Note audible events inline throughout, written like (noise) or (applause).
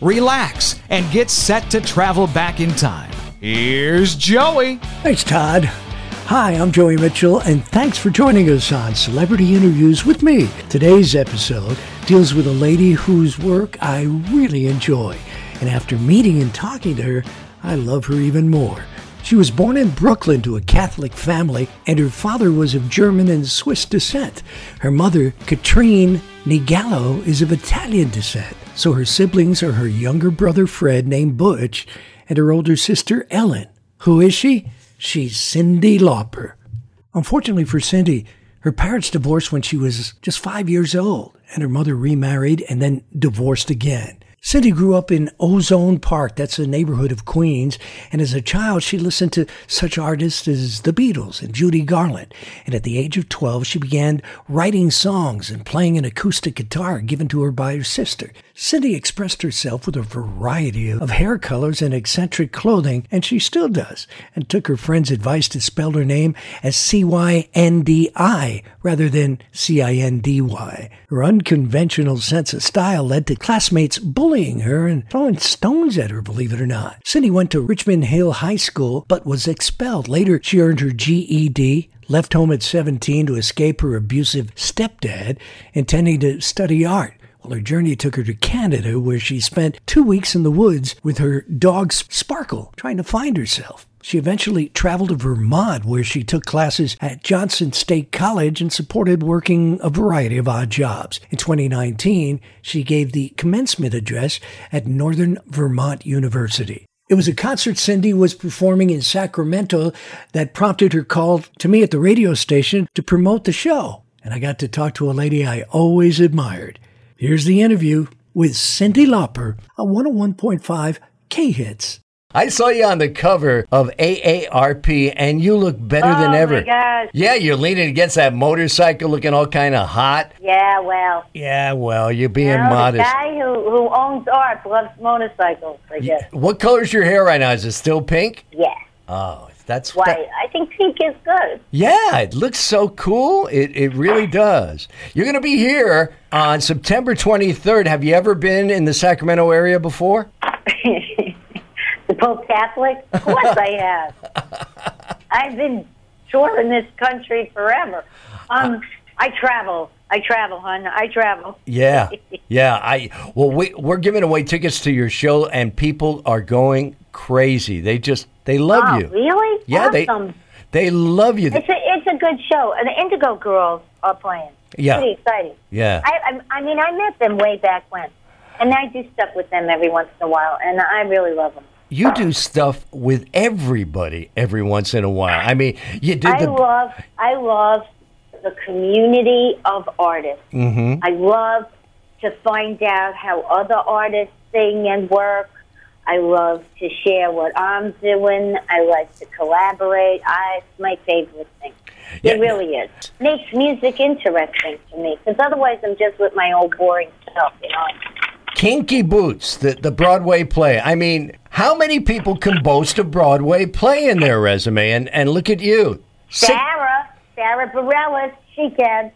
relax, and get set to travel back in time. Here's Joey. Thanks, Todd. Hi, I'm Joey Mitchell, and thanks for joining us on Celebrity Interviews with me. Today's episode deals with a lady whose work I really enjoy, and after meeting and talking to her, I love her even more. She was born in Brooklyn to a Catholic family, and her father was of German and Swiss descent. Her mother, Catrine Nigallo, is of Italian descent. So her siblings are her younger brother Fred, named Butch, and her older sister Ellen. Who is she? She's Cyndi Lauper. Unfortunately for Cyndi, her parents divorced when she was just five years old, and her mother remarried and then divorced again. Cyndi grew up in Ozone Park, that's a neighborhood of Queens, and as a child she listened to such artists as the Beatles and Judy Garland. And at the age of 12 she began writing songs and playing an acoustic guitar given to her by her sister. Cyndi expressed herself with a variety of hair colors and eccentric clothing, and she still does, and took her friend's advice to spell her name as C-Y-N-D-I rather than C-I-N-D-Y. Her unconventional sense of style led to classmates her and throwing stones at her, believe it or not. Cyndi went to Richmond Hill High School, but was expelled. Later, she earned her GED, left home at 17 to escape her abusive stepdad, intending to study art. Well, her journey took her to Canada, where she spent two weeks in the woods with her dog Sparkle, trying to find herself. She eventually traveled to Vermont, where she took classes at Johnson State College and supported working a variety of odd jobs. In 2019, she gave the commencement address at Northern Vermont University. It was a concert Cyndi was performing in Sacramento that prompted her call to me at the radio station to promote the show. And I got to talk to a lady I always admired. Here's the interview with Cyndi Lauper on 101.5 K Hits. I saw you on the cover of AARP, and you look better oh than ever. my gosh. Yeah, you're leaning against that motorcycle, looking all kind of hot. Yeah, well. Yeah, well, you're being you know, modest. The guy who, who owns art loves motorcycles, I guess. What color's your hair right now? Is it still pink? Yeah. Oh, that's Why? that- I think pink is good. yeah, it looks so cool. It it really does. You're going to be here on September 23rd. Have you ever been in the Sacramento area before? (laughs) the Pope Catholic? Of course I have. (laughs) I've been touring this country forever. Um, I travel. I travel, hon. I travel. Yeah, (laughs) yeah. I well, we we're giving away tickets to your show, and people are going crazy. They just they love oh, you. really? Yeah, awesome. they they love you. It's a it's a good show. And the Indigo Girls are playing. Yeah. Pretty exciting. Yeah. I, I I mean I met them way back when, and I do stuff with them every once in a while, and I really love them. You do stuff with everybody every once in a while. I mean, you did I the love I love the community of artists. Mhm. I love to find out how other artists sing and work. I love to share what I'm doing. I like to collaborate. I, it's my favorite thing. Yeah. It really is. Makes music interesting to me because otherwise I'm just with my old boring stuff, you know. Kinky Boots, the the Broadway play. I mean, how many people can boast a Broadway play in their resume? And and look at you. Sarah, Sarah Bareilles, she can.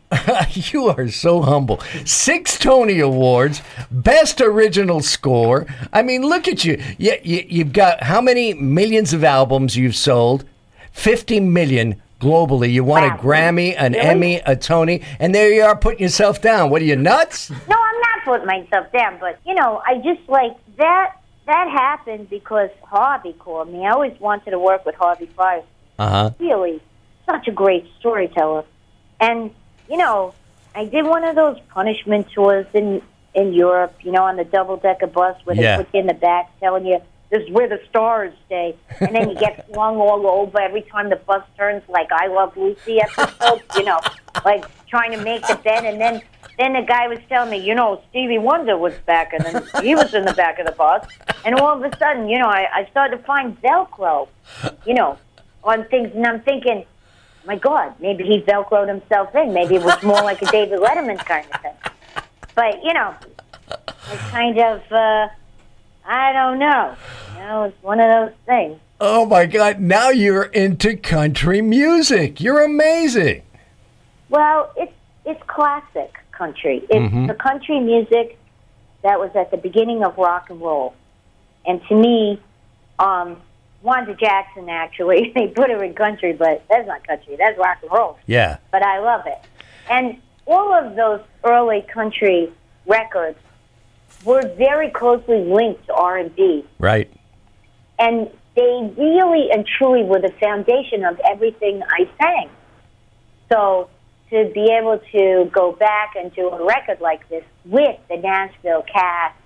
(laughs) you are so humble. Six Tony Awards, Best Original Score. I mean, look at you. you, you you've got how many millions of albums you've sold? 50 million globally. You won a Grammy, an Really? Emmy, a Tony, and there you are putting yourself down. What are you, nuts? No, I'm not putting myself down, but you know, I just like that. That happened because Harvey called me. I always wanted to work with Harvey Fierstein. Uh huh. Really, such a great storyteller. And you know, I did one of those punishment tours in in Europe. You know, on the double decker bus where Yeah. they put you in the back, telling you this is where the stars stay, and then you get (laughs) flung all over every time the bus turns, like I Love Lucy episodes. (laughs) you know, like trying to make the bed, and then then the guy was telling me, you know, Stevie Wonder was back, and then he was in the back of the bus, and all of a sudden, you know, I, I started to find Velcro, you know, on things, and I'm thinking, my God, maybe he Velcroed himself in. Maybe it was more like a David Letterman kind of thing. But you know, it's kind of, uh, I don't know. You know, it's one of those things. Oh my God! Now you're into country music. You're amazing. Well, it's it's classic country. It's the country music that was at the beginning of rock and roll. And to me, um, Wanda Jackson actually (laughs) they put her in country, but that's not country. That's rock and roll. Yeah. But I love it. And all of those early country records were very closely linked to R and B Right. and they really and truly were the foundation of everything I sang. So to be able to go back and do a record like this with the Nashville cast,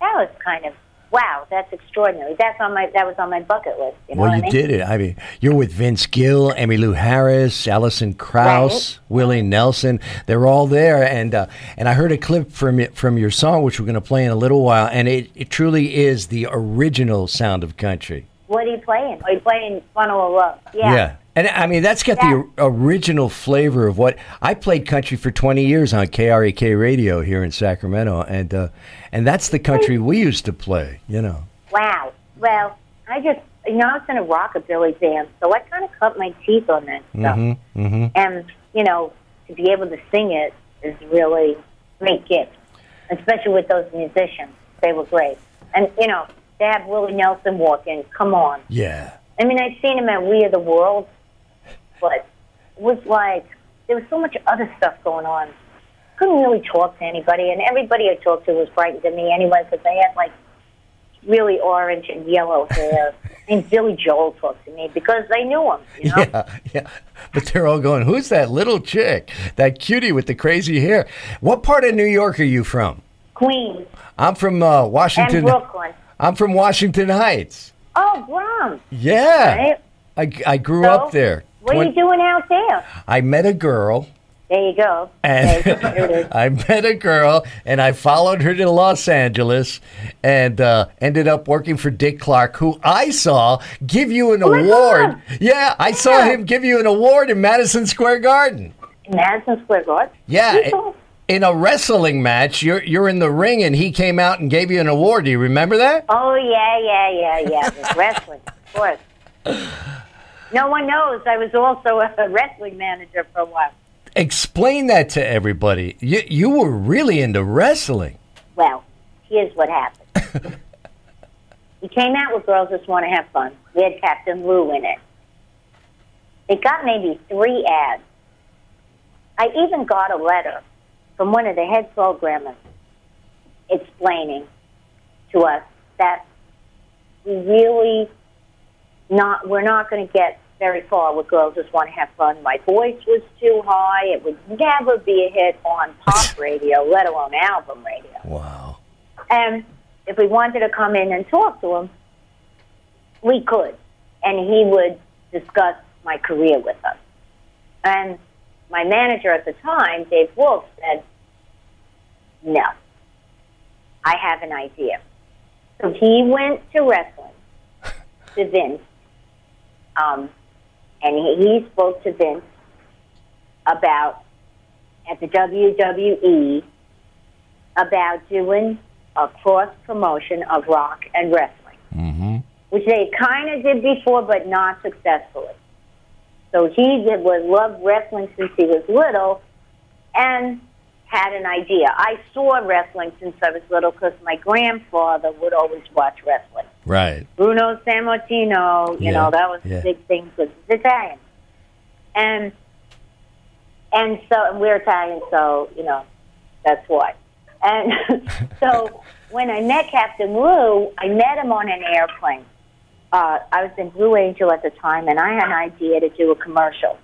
that was kind of wow. That's extraordinary. That's on my that was on my bucket list. You know well, you I mean? did it. I mean, you're with Vince Gill, Emmylou Harris, Alison Krauss, Willie Nelson. They're all there, and uh, and I heard a clip from it, from your song, which we're going to play in a little while, and it, it truly is the original sound of country. What are you playing? Are you playing Funnel of Love? Yeah. And I mean, that's got Yeah. the original flavor of what I played country for 20 years on KRAK radio here in Sacramento. And, uh, and that's the country we used to play, you know. Wow. Well, I just you know I was in a rockabilly band, so I kind of cut my teeth on that stuff. Mm-hmm. And you know, to be able to sing it is really a great gift, especially with those musicians. They were great, and you know, to have Willie Nelson walk in, come on. Yeah. I mean, I've seen him at We Are the World, but it was like there was so much other stuff going on. Couldn't really talk to anybody, and everybody I talked to was frightened of me anyway because they had like really orange and yellow hair. and Billy Joel talked to me because they knew him. You know? Yeah, yeah. But they're all going, who's that little chick? That cutie with the crazy hair. What part of New York are you from? Queens I'm from uh, and Washington. Brooklyn. I'm from Washington Heights. Oh, Bronx, Yeah. right? I, I grew So, up there. What are you doing out there? I met a girl. There you go. And Okay, there it is. (laughs) I met a girl, and I followed her to Los Angeles, and uh, ended up working for Dick Clark, who I saw give you an Oh award. Yeah, I saw him give you an award in Madison Square Garden. Madison Square Garden. Yeah, in a wrestling match, you're you're in the ring, and he came out and gave you an award. Do you remember that? Oh yeah, yeah, yeah, yeah. Wrestling, of course. (laughs) No one knows I was also a (laughs) wrestling manager for a while. Explain that to everybody. You you were really into wrestling. Well, here's what happened. (laughs) we came out with Girls Just Want to Have Fun. We had Captain Lou in it. It got maybe three ads. I even got a letter from one of the head programmers explaining to us that we really not we're not going to get very far with girls just want to have fun. My voice was too high. It would never be a hit on pop (laughs) radio, let alone album radio. Wow. And if we wanted to come in and talk to him, we could. And he would discuss my career with us. And my manager at the time, Dave Wolff, said, No, I have an idea. So he went to wrestling to Vince, um, and he, he spoke to Vince about at the WWE about doing a cross promotion of rock and wrestling, Mm-hmm. which they kind of did before, but not successfully. So he did was loved wrestling since he was little, and had an idea. I saw wrestling since I was little because my grandfather would always watch wrestling. Right. Bruno Sammartino, you Yeah, know, that was yeah. the big thing because he's Italian. And and so and we're Italian, so, you know, that's why. And (laughs) so when I met Captain Lou, I met him on an airplane. Uh, I was in Blue Angel at the time, and I had an idea to do a commercial.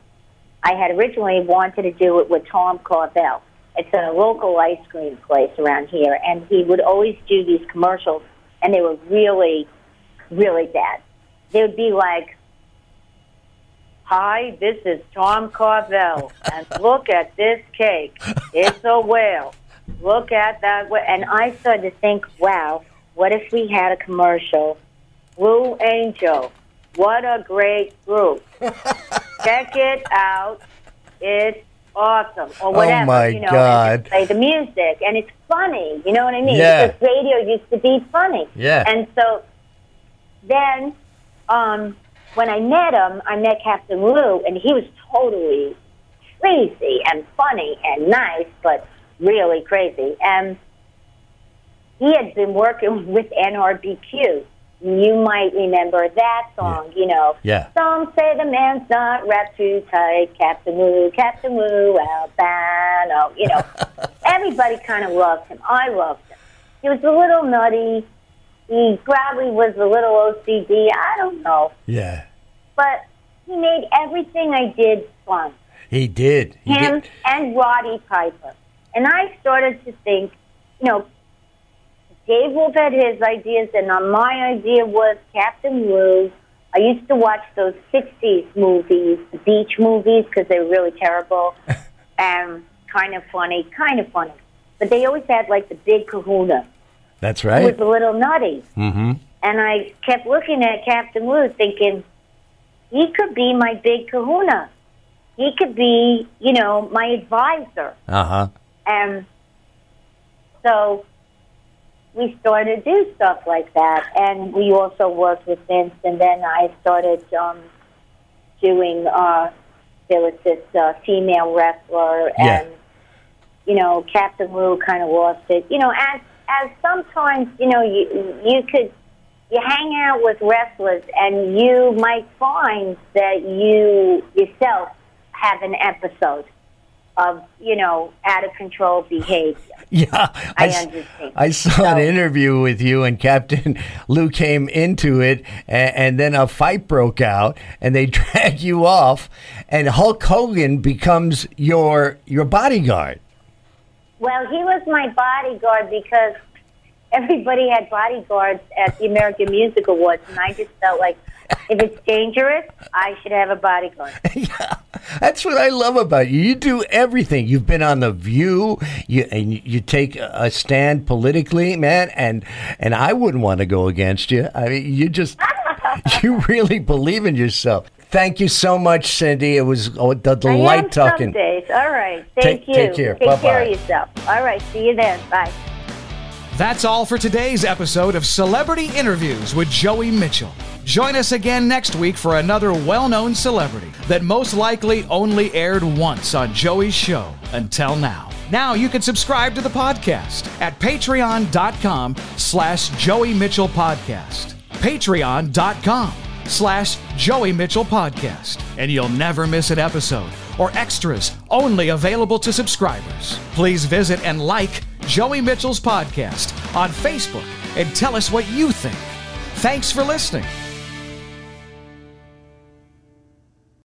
I had originally wanted to do it with Tom Carvel. It's a local ice cream place around here, and he would always do these commercials, and they were really, really bad. They would be like Hi, this is Tom Carvel, and (laughs) look at this cake. It's a whale. Look at that. wh-" And I started to think, wow, what if we had a commercial? Blue Angel. What a great group. (laughs) Check it out. It's awesome. Or whatever. Oh, my you know, God. Play the music. And it's funny. You know what I mean? Yeah. Because radio used to be funny. Yeah. And so then um, when I met him, I met Captain Lou, and he was totally crazy and funny and nice, but really crazy. And he had been working (laughs) with NRBQ. You might remember that song, you know. Yeah. Some say the man's not wrapped too tight. Captain Lou, Captain Lou, Albano. You know, (laughs) everybody kind of loved him. I loved him. He was a little nutty. He probably was a little OCD. I don't know. Yeah. But he made everything I did fun. He did. He Him did. and Roddy Piper. And I started to think, you know, Dave Wolff had his ideas, and my idea was Captain Lou. I used to watch those 60s movies, beach movies, because they were really terrible (laughs) and kind of funny, kind of funny. But they always had, like, the big kahuna That's right. was a little nutty. Mm-hmm. And I kept looking at Captain Lou thinking, he could be my big kahuna. He could be, you know, my advisor. Uh huh. And so we started to do stuff like that. And we also worked with Vince. And then I started um, doing, uh, there was this uh, female wrestler. Yeah. And, you know, Captain Lou kind of lost it. You know, as, as sometimes, you know, you, you could, you hang out with wrestlers and you might find that you yourself have an episode of, you know, out of control behavior. (laughs) Yeah, I s- understand. I saw So- an interview with you and Captain (laughs) Lou came into it, and, and then a fight broke out, and they (laughs) drag you off, and Hulk Hogan becomes your your bodyguard. Well, he was my bodyguard because everybody had bodyguards at the American Music Awards, and I just felt like if it's dangerous, I should have a bodyguard. (laughs) yeah, that's what I love about you. You do everything. You've been on the View, you and you- take a stand politically, man, and and I wouldn't want to go against you. I mean, you just (laughs) you really believe in yourself. Thank you so much, Cyndi. It was a delight some talking. days. All right. Thank Take- you. take care. Take care Bye-bye. of yourself. All right. See you then. Bye. That's all for today's episode of Celebrity Interviews with Joey Mitchell. Join us again next week for another well known celebrity that most likely only aired once on Joey's show until now. Now you can subscribe to the podcast at patreon.com slash Joey Mitchell Podcast. Patreon.com slash Joey Mitchell Podcast. And you'll never miss an episode or extras only available to subscribers. Please visit and like Joey Mitchell's podcast on Facebook and tell us what you think. Thanks for listening.